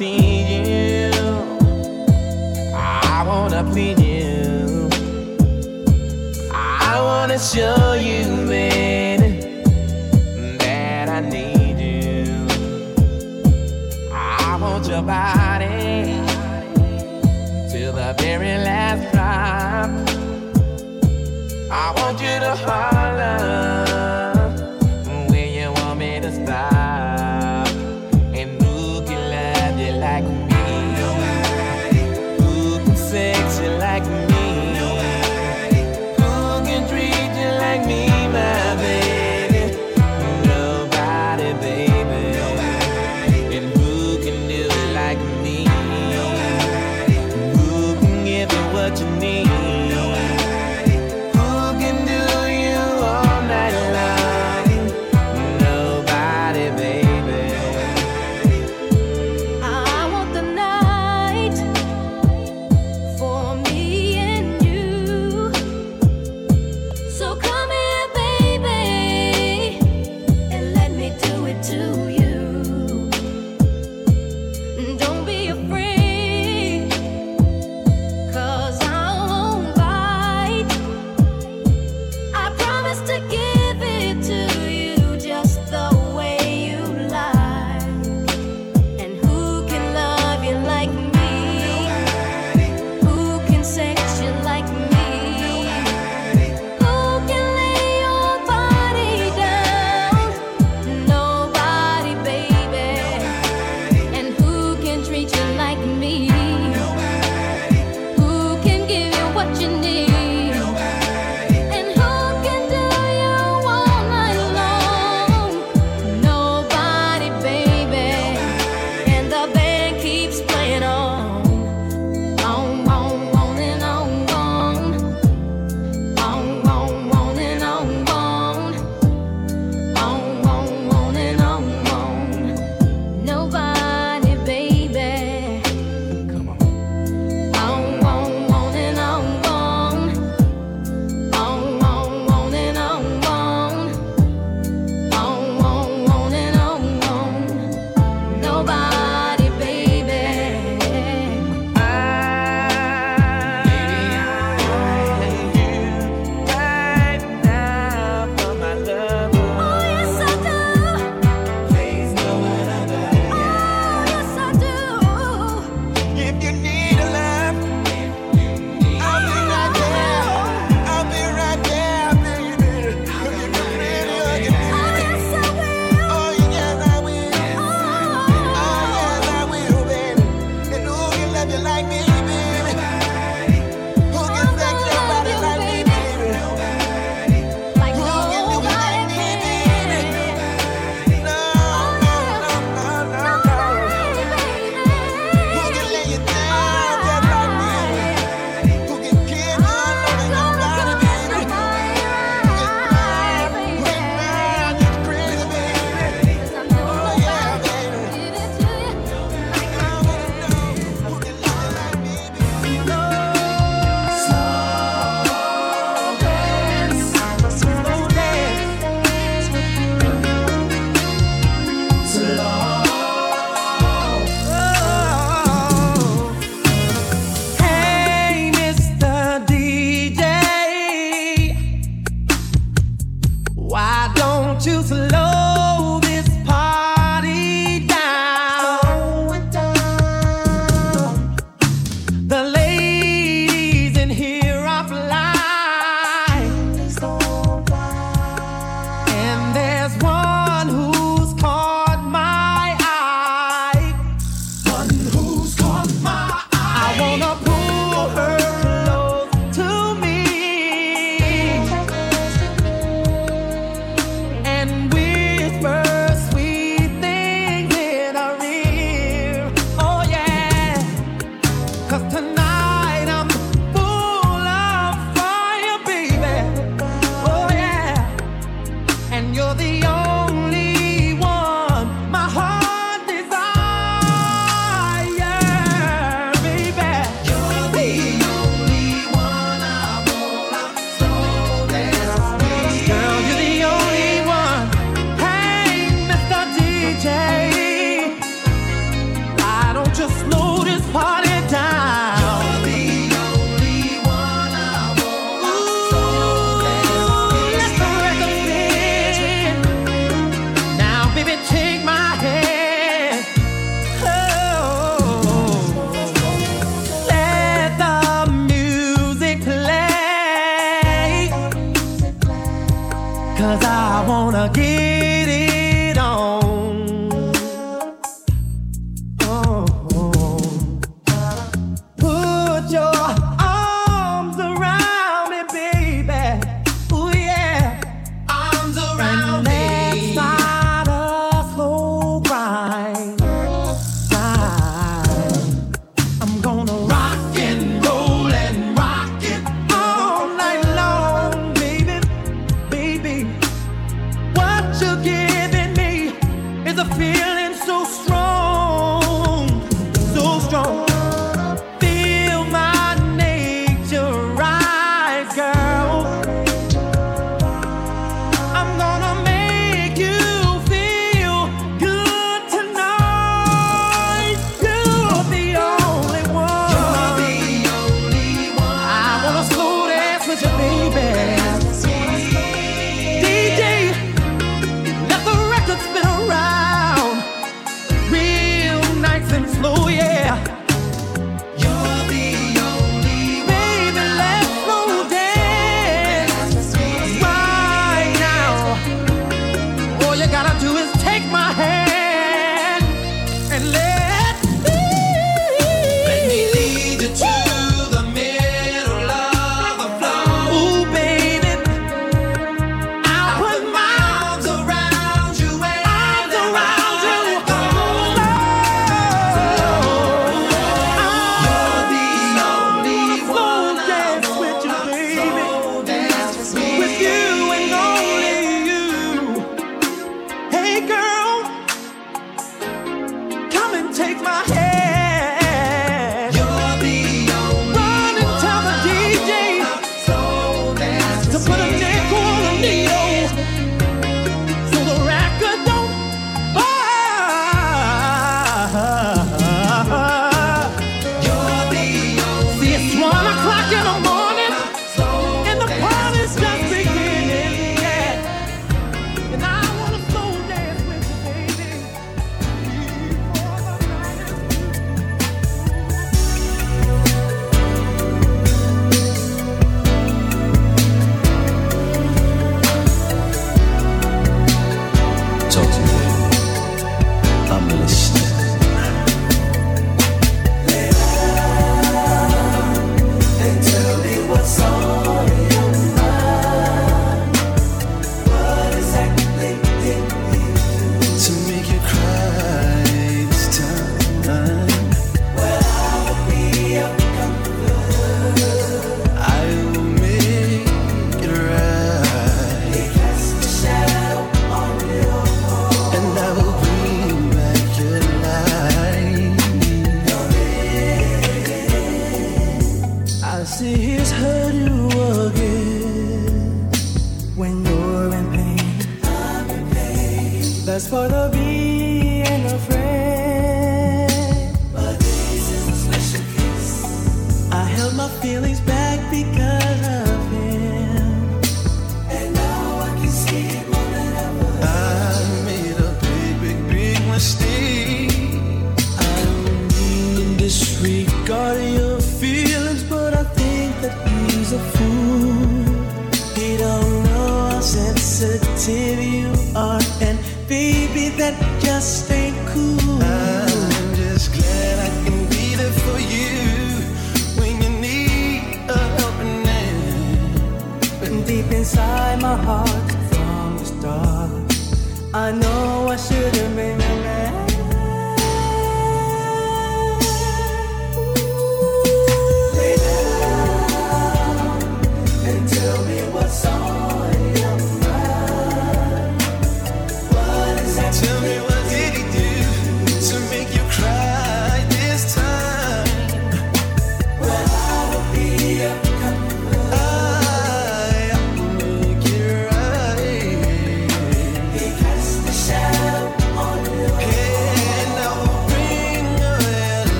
wanna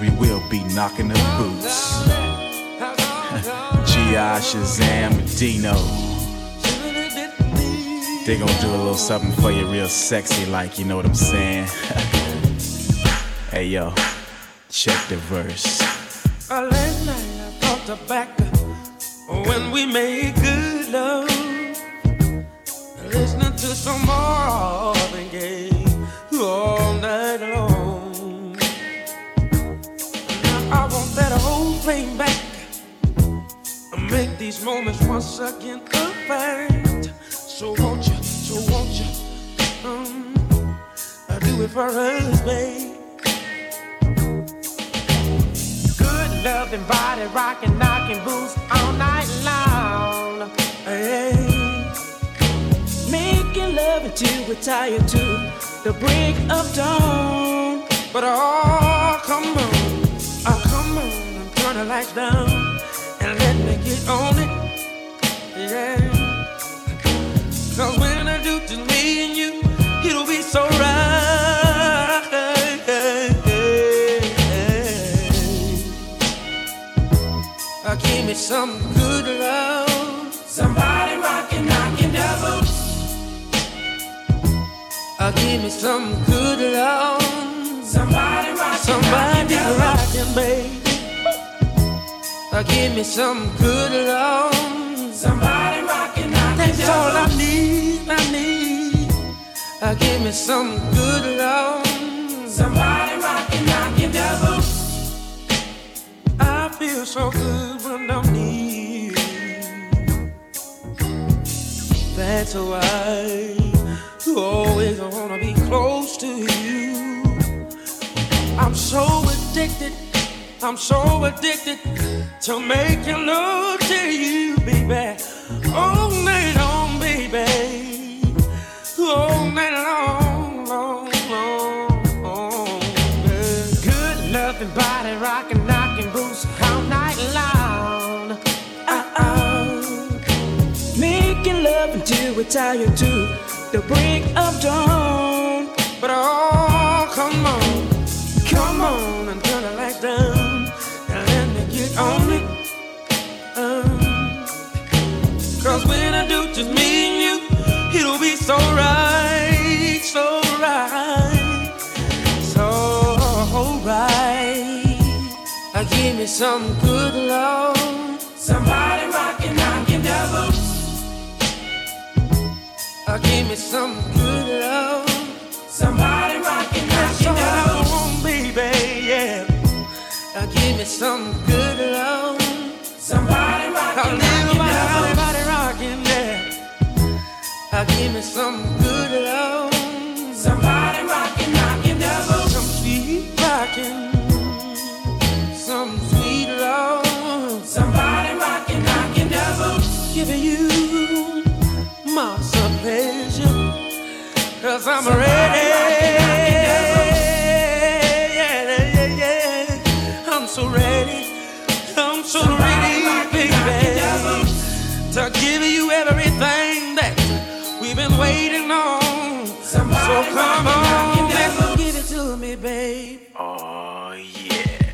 We will be knocking the boots. G.I. Shazam Dino. They gonna do a little something for you real sexy like, you know what I'm saying? hey yo, check the verse. Last night I thought back when we made again. So won't you, so won't you, um, I do it for us, babe. Good loving body rocking, knocking boots all night long. Hey. Making love until we're tired to the break of dawn. But oh, come on, oh, come on, turn the lights down some good love. Somebody rockin', knockin' doubles. Uh, give me some good love. Somebody rockin', Somebody rockin', baby. Uh, give me some good love. Somebody rockin', knockin' That's all I need, I need. Uh, give me some good love. Somebody rockin', knockin' doubles. So good when I'm near. That's why you always wanna be close to you. I'm so addicted, I'm so addicted to making love to you, baby. Oh, till we're tired to the brink of dawn. But oh, come on, come on and turn the lights down and let me get on it. Um, Cause when I do just me and you, it'll be so right, so right, so right. Give me some good love. Somebody Give me some good love. Somebody rockin', knockin' devil. Come baby, yeah. Give me some good love. Somebody rockin', knockin' devil. Somebody rockin', yeah. Give me some good love. Somebody rockin', knockin' devil. Some sweet rockin'. Some sweet love. Somebody rockin', knockin' devil. Giving you Cause I'm ready. Yeah, yeah, yeah. I'm so ready. I'm so ready, baby. To give you everything that we've been waiting on. So come on, let's give it to me, babe. Oh, yeah.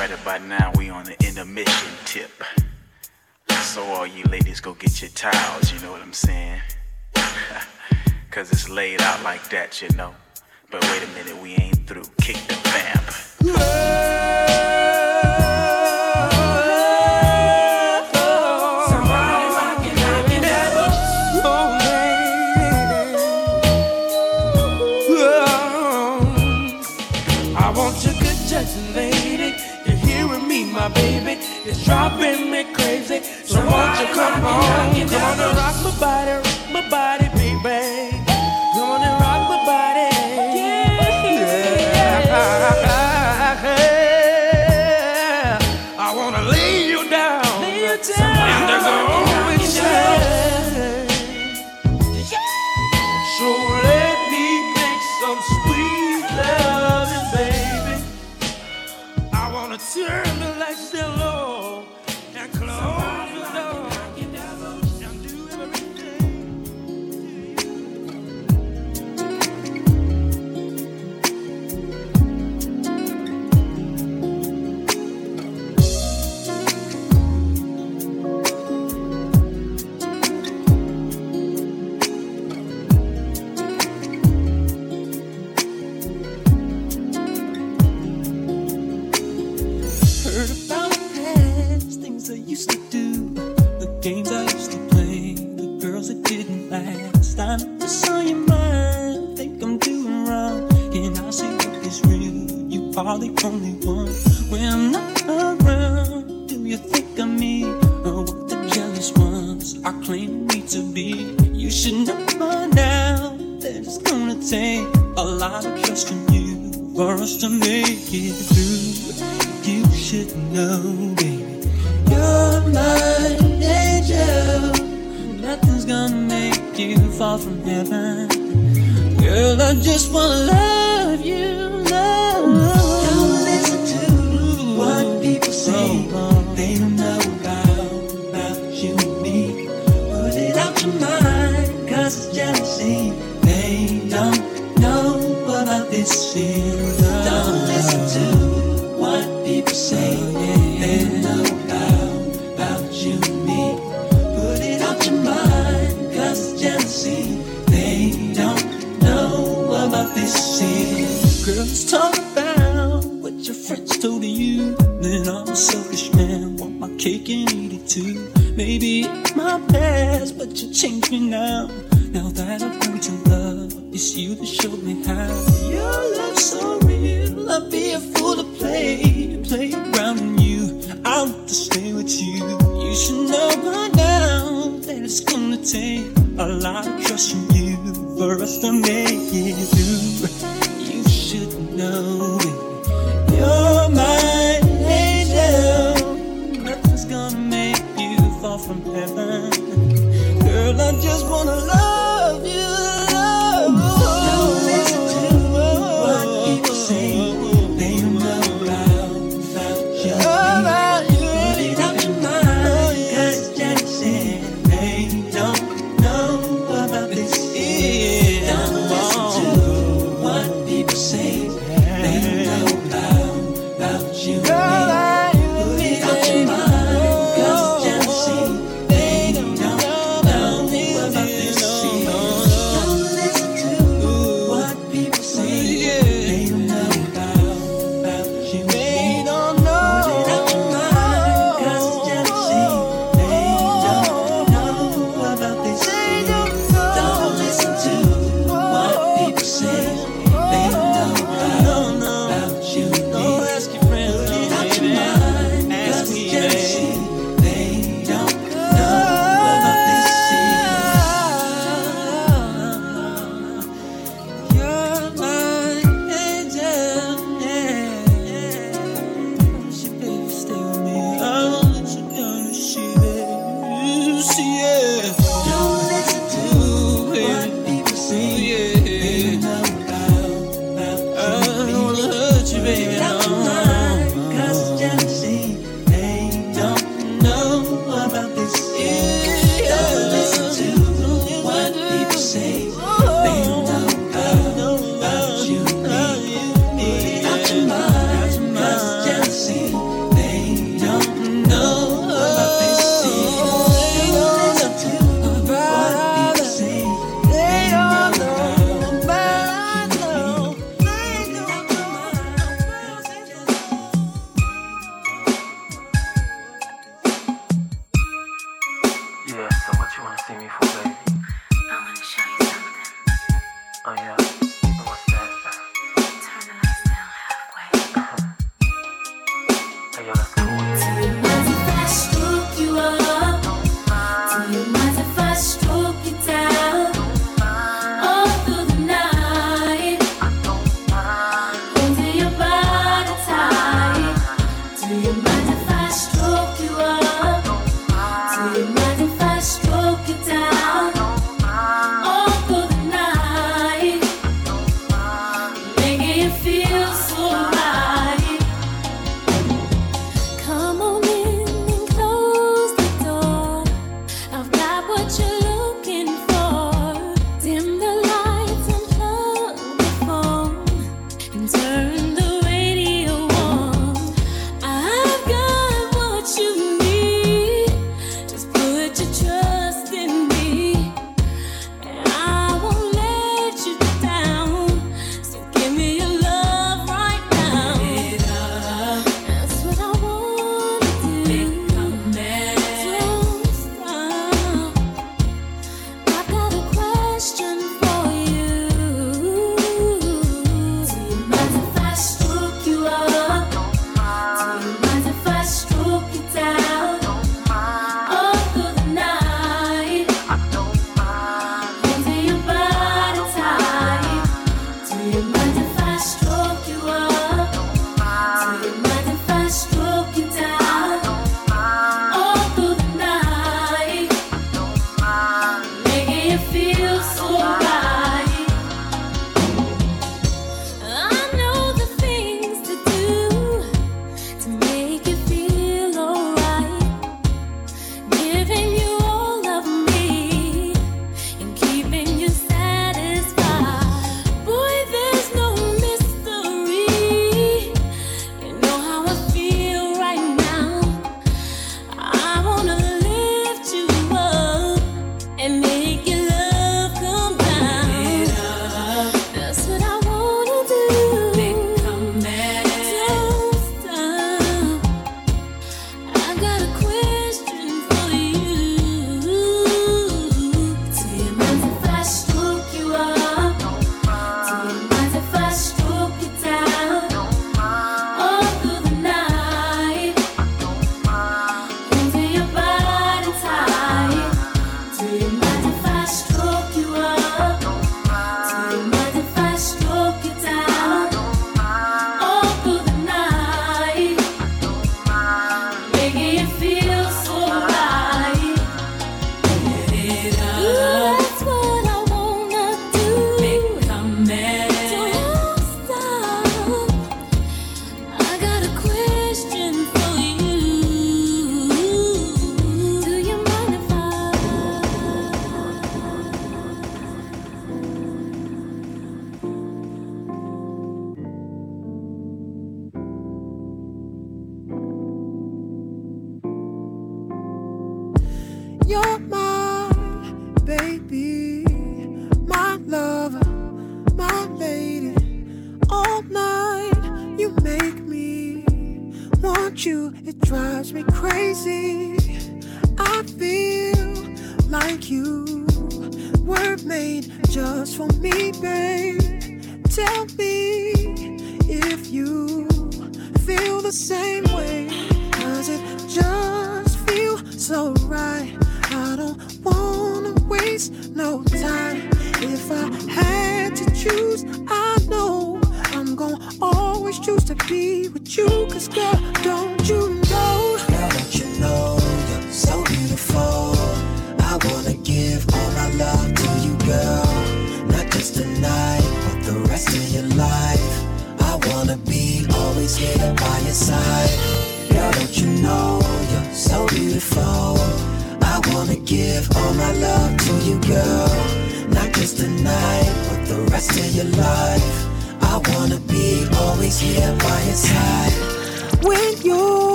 Right about now, we on the intermission tip. So, all you ladies, go get your towels, you know what I'm saying? Cause it's laid out like that, you know. But wait a minute, we ain't through. Kick the vamp. It's driving me crazy. So won't you come on, come on rock the games I used to play, the girls that didn't last. I notice on your mind, think I'm doing wrong. Can I say what is real? You are the only one. When I'm not around, do you think of me? Or what the jealous ones are claiming me to be? You should know by now that it's gonna take a lot of trust from you for us to make it through. You should know, baby, my angel. Nothing's gonna make you fall from heaven. Girl, I just wanna love you, the same.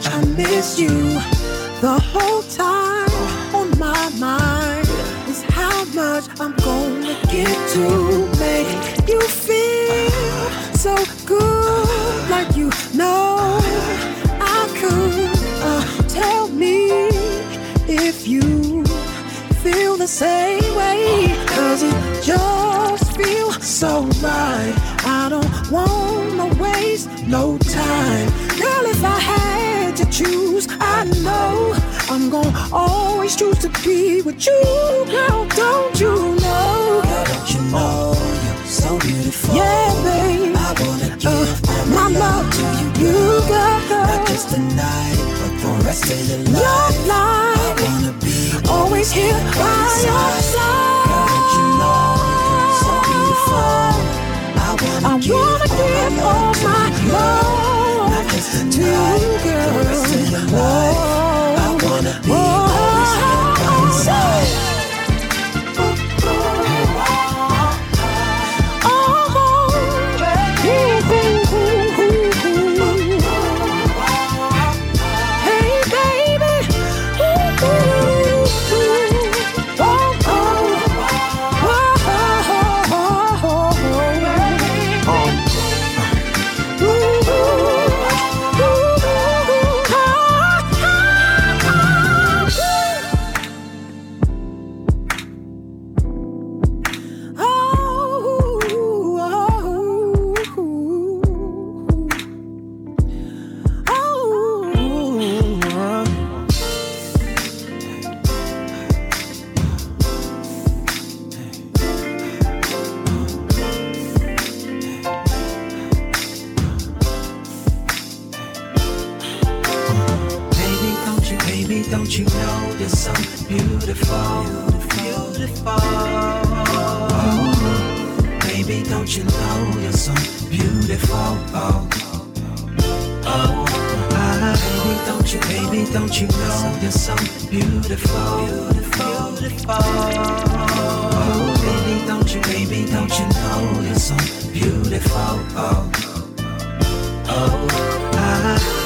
much I miss you. The whole time on my mind is how much I'm gonna get to make you feel so good, like you know I could. Uh, tell me if you feel the same way, cause it just feels so right. I don't wanna waste no time choose, I know I'm gonna always choose to be with you. Girl, don't you know? Girl, don't you know you're so beautiful? Yeah, babe. I wanna give Uh, all my love to you, You girl. got Not just tonight, but the rest of your life. your I wanna be Always here by your side. Girl, don't you know you're so beautiful? I wanna I give wanna give all my you, girl. the don't you know you're so beautiful? Oh, oh, ah, baby, don't you, baby, don't you know you're so beautiful? Beautiful. Oh, baby, don't you, baby, don't you know you're so beautiful? Oh, oh, ah.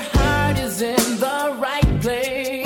heart is in the right place.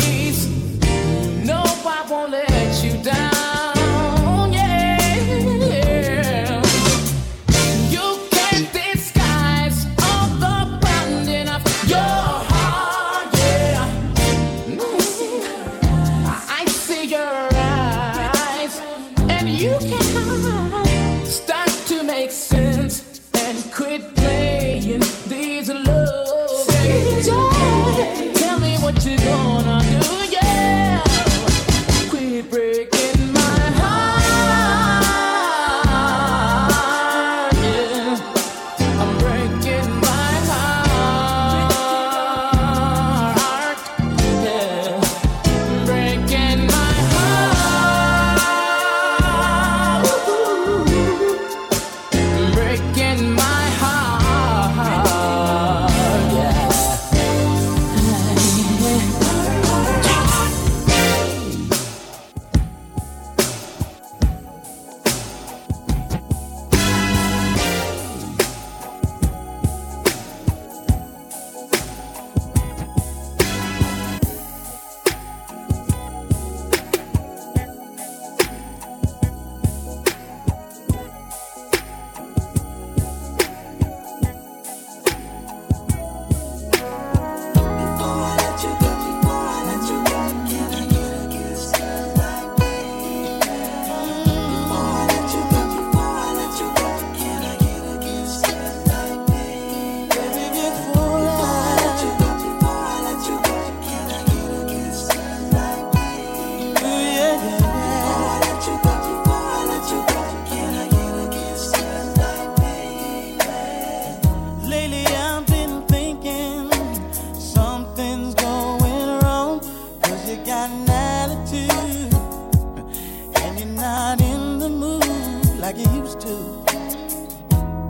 like it used to.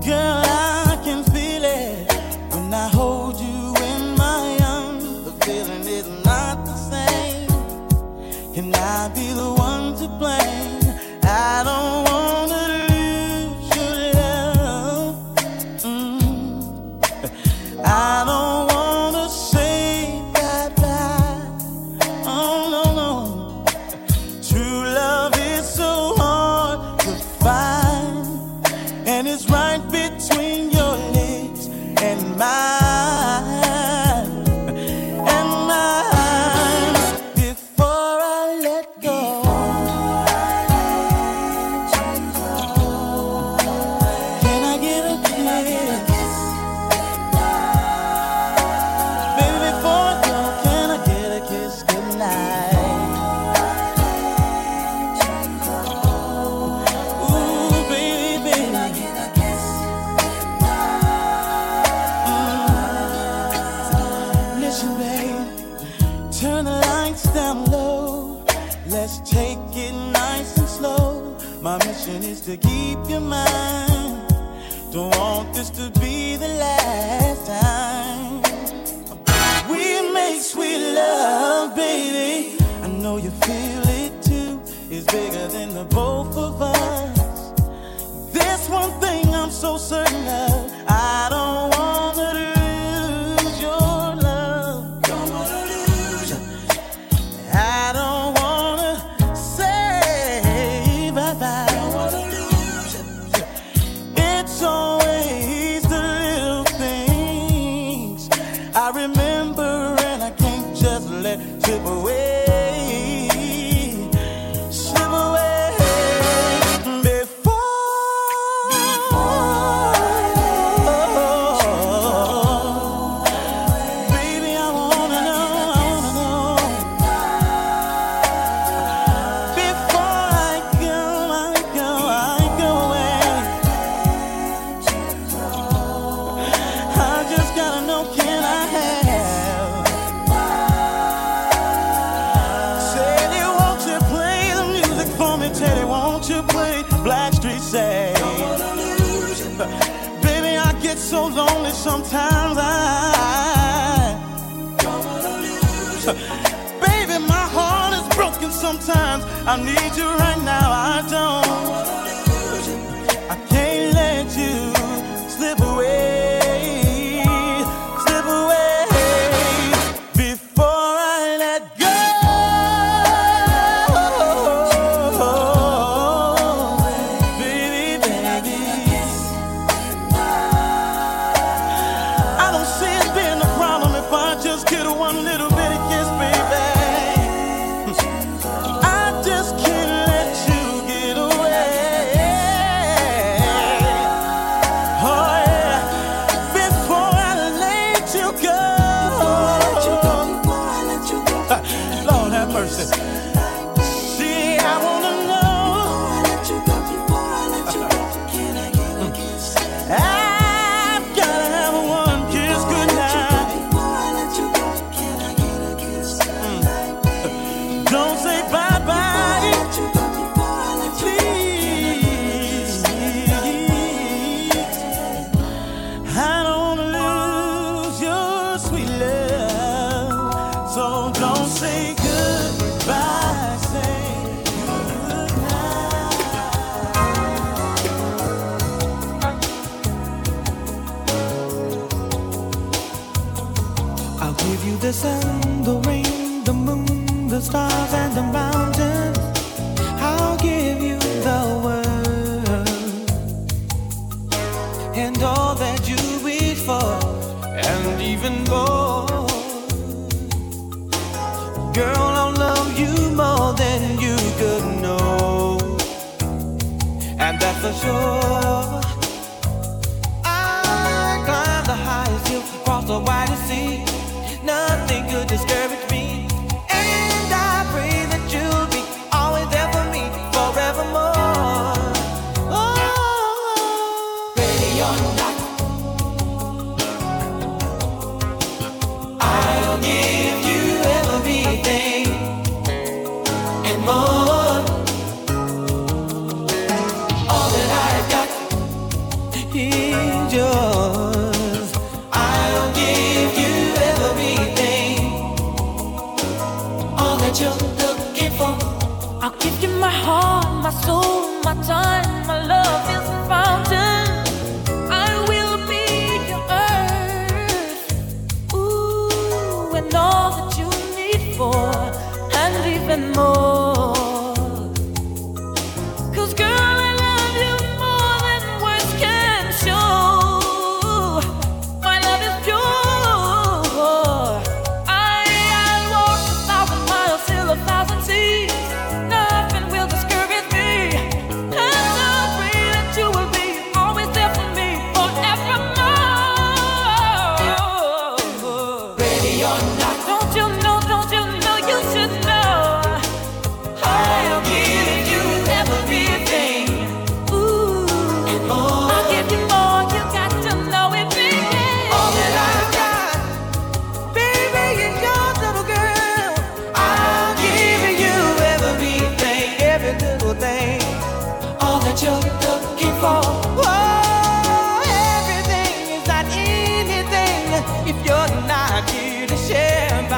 Girl,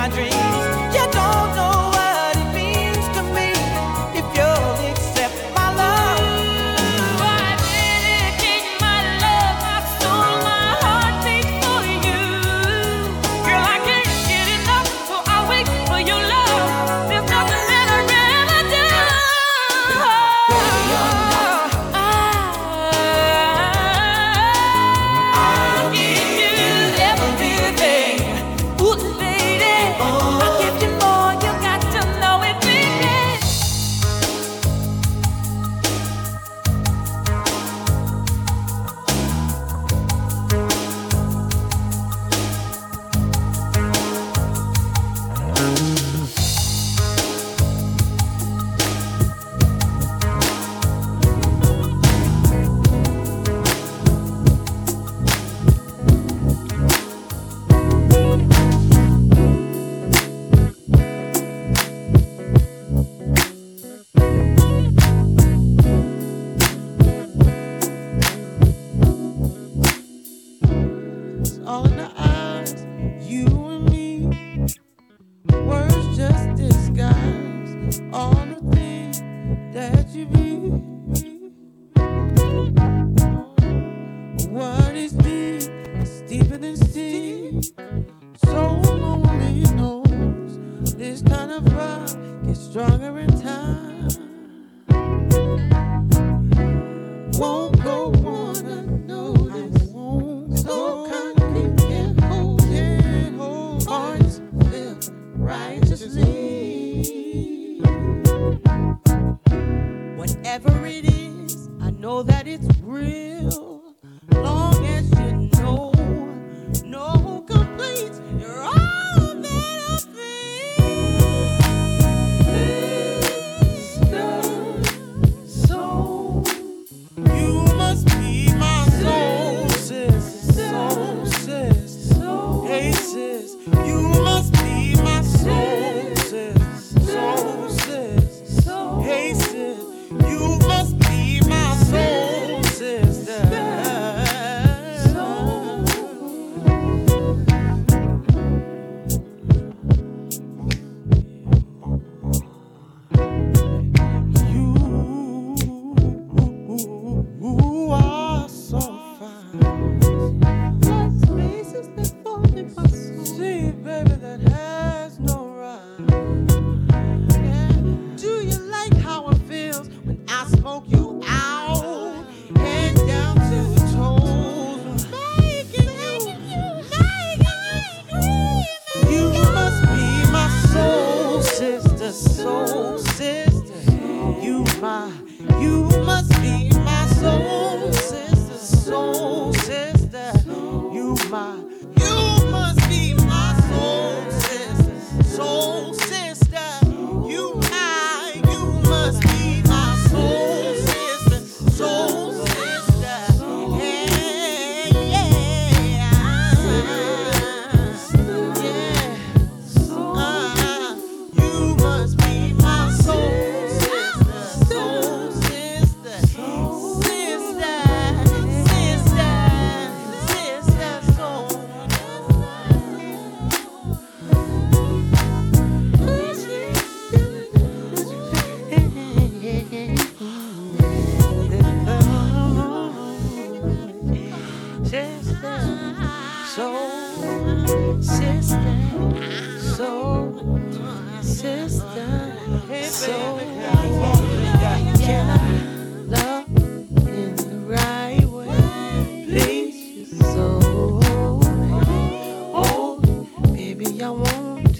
my dreams.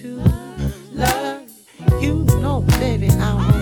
To love you. Know, baby, I want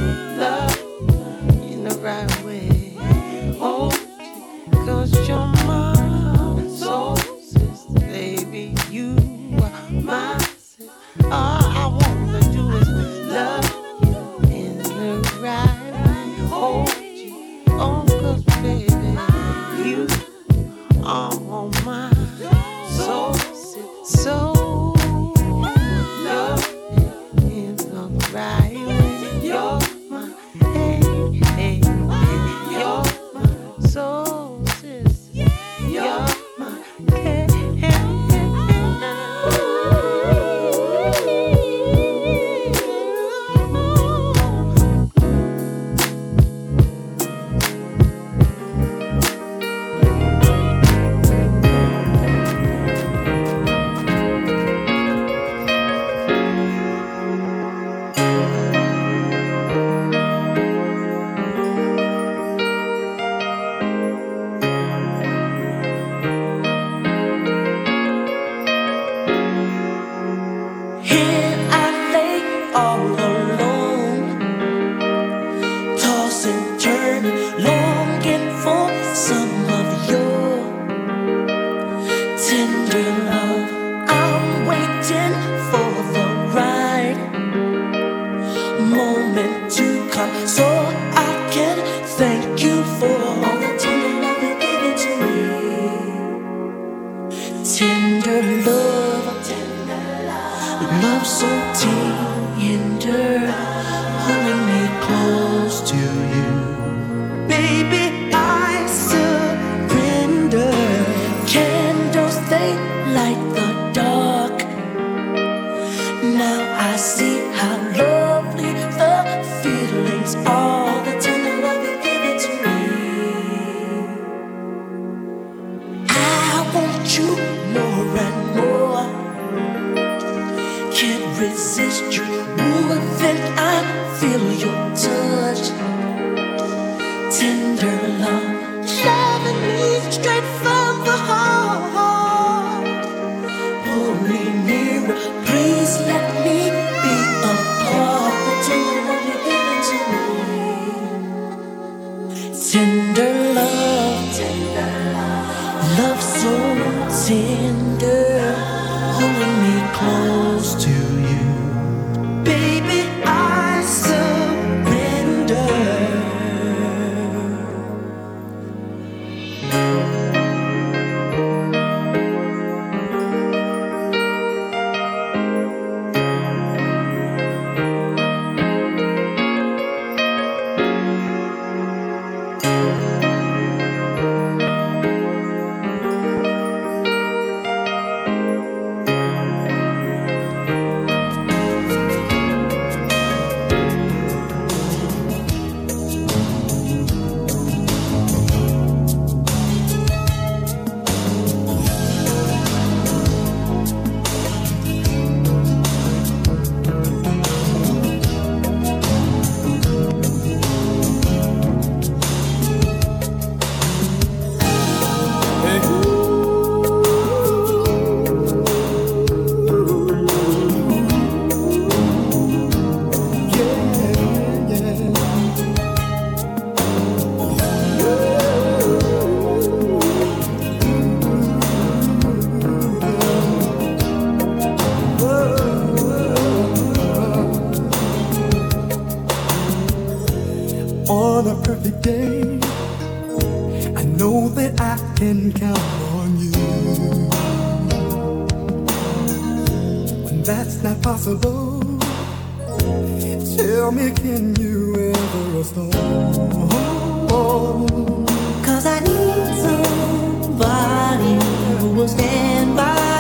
you more and more. Can't resist you. impossible. Tell me, can you ever restore? Cause I need somebody who will stand by.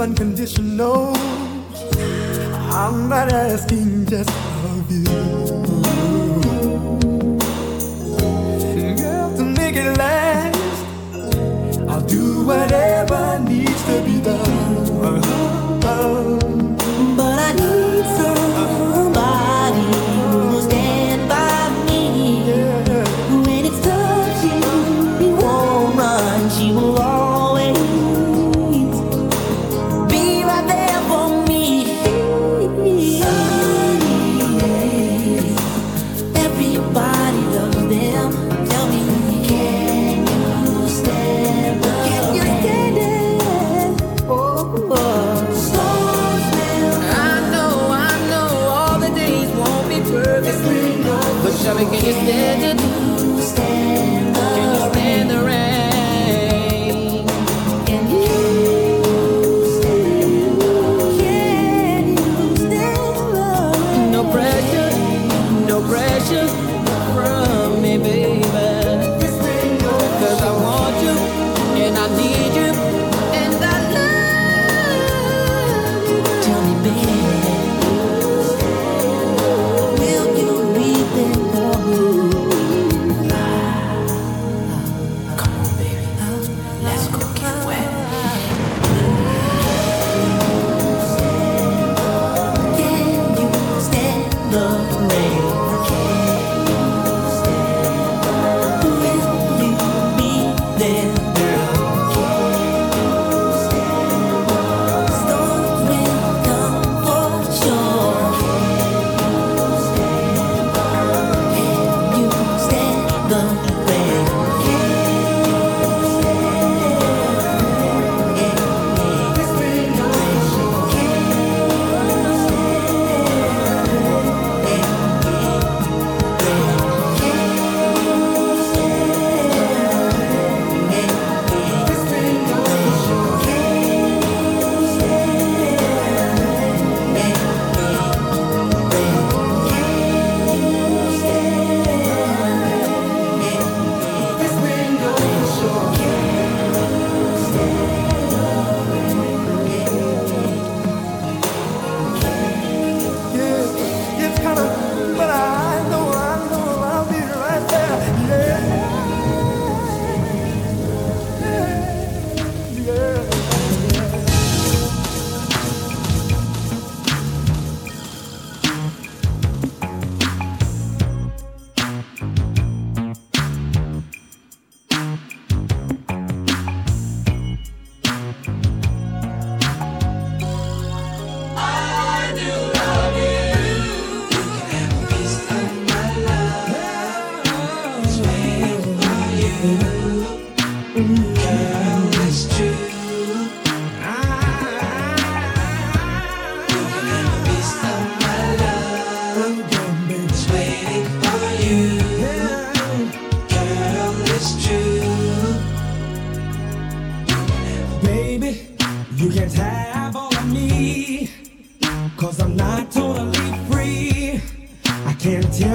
unconditional. I'm not asking just of you. Girl, to make it last, I'll do whatever.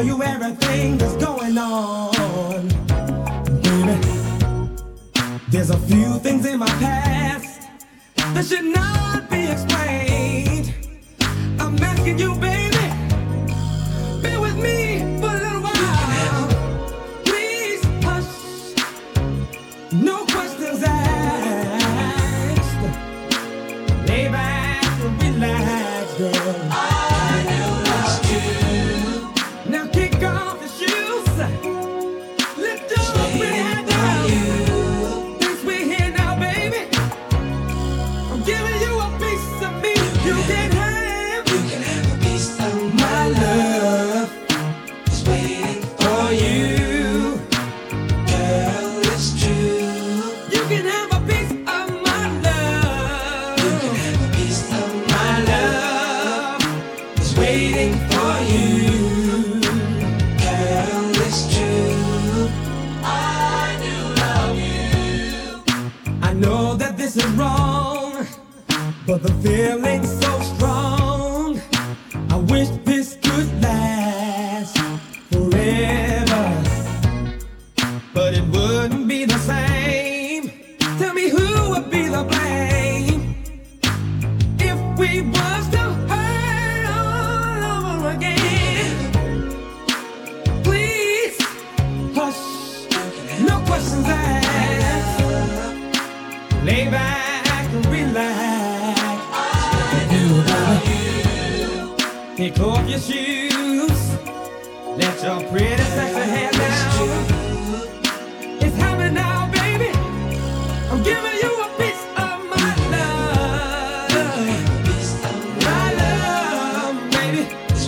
you everything that's going on. Baby, there's a few things in my past that should not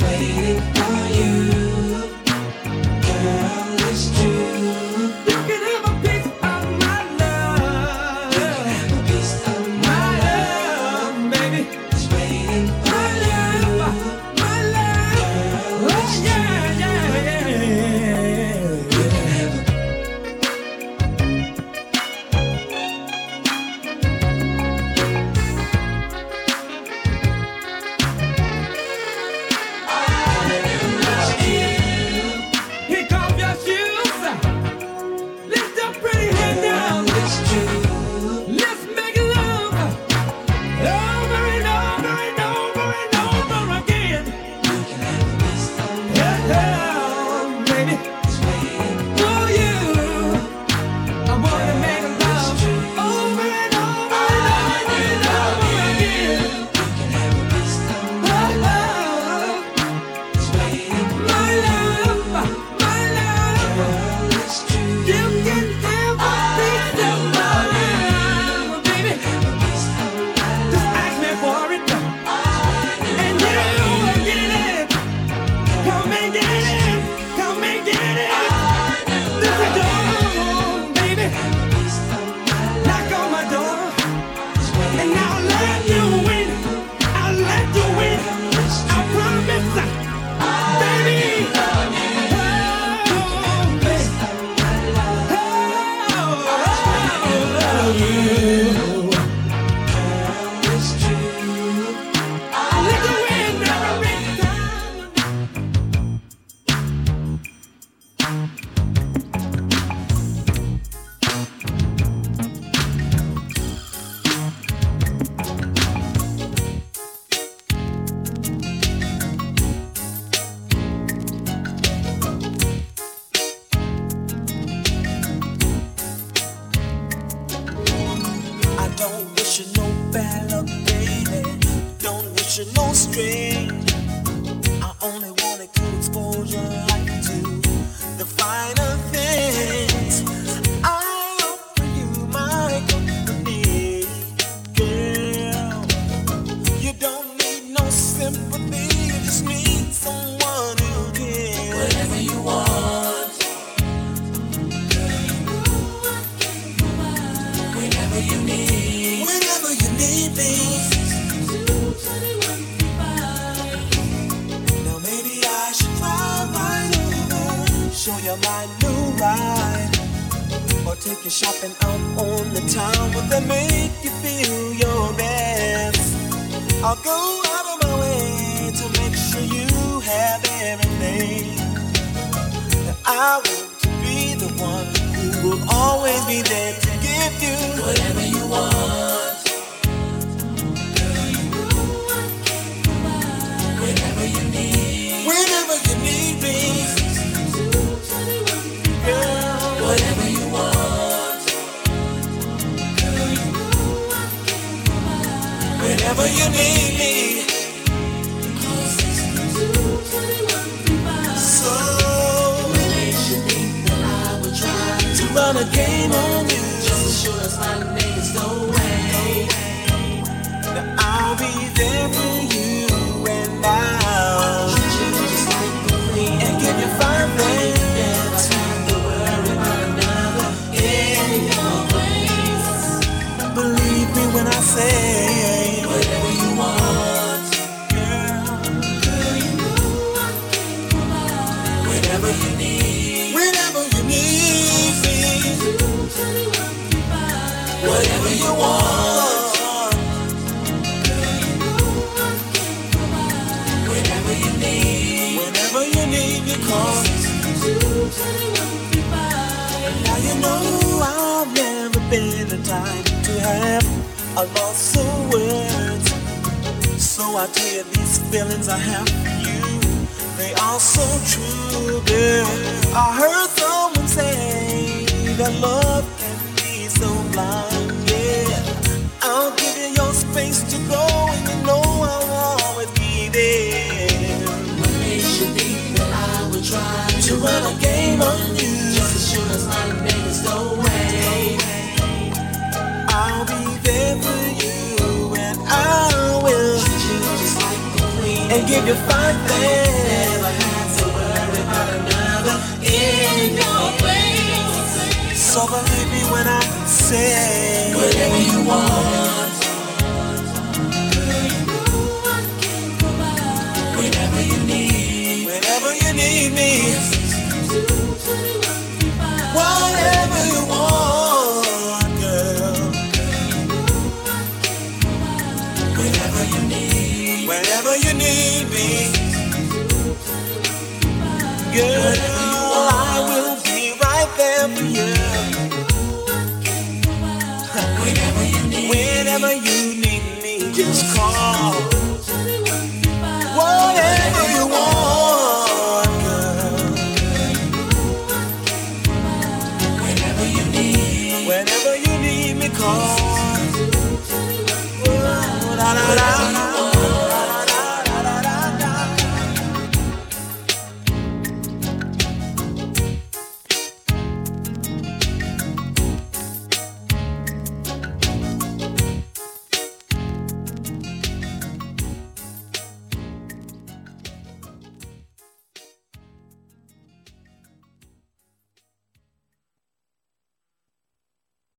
waiting for you. Don't wish you no bad luck, baby. Don't wish you no strain. I only my new ride. Or take you shopping out on the town. Would that make you feel your best? I'll go out of my way to make sure you have everything. I want to be the one who will always be there to give you whatever you want. Whenever you need me. So to run a game on you. Just my name I'll be there for you and I'll Now you know I've never been the type to have a loss of words. So I tell you these feelings I have for you, they are so true, girl. I heard someone say that love can be so blind, yeah. I'll give you your space to go, and you know I'll always be there. Try to run a game on you? Just as sure as my is no way. I'll be there for you, and I will treat you just like a queen and give you five things. Never have to worry about another in your place. So believe me when I say whatever you want. You need me, whatever you want, girl. Whenever you need, whenever you need me, girl,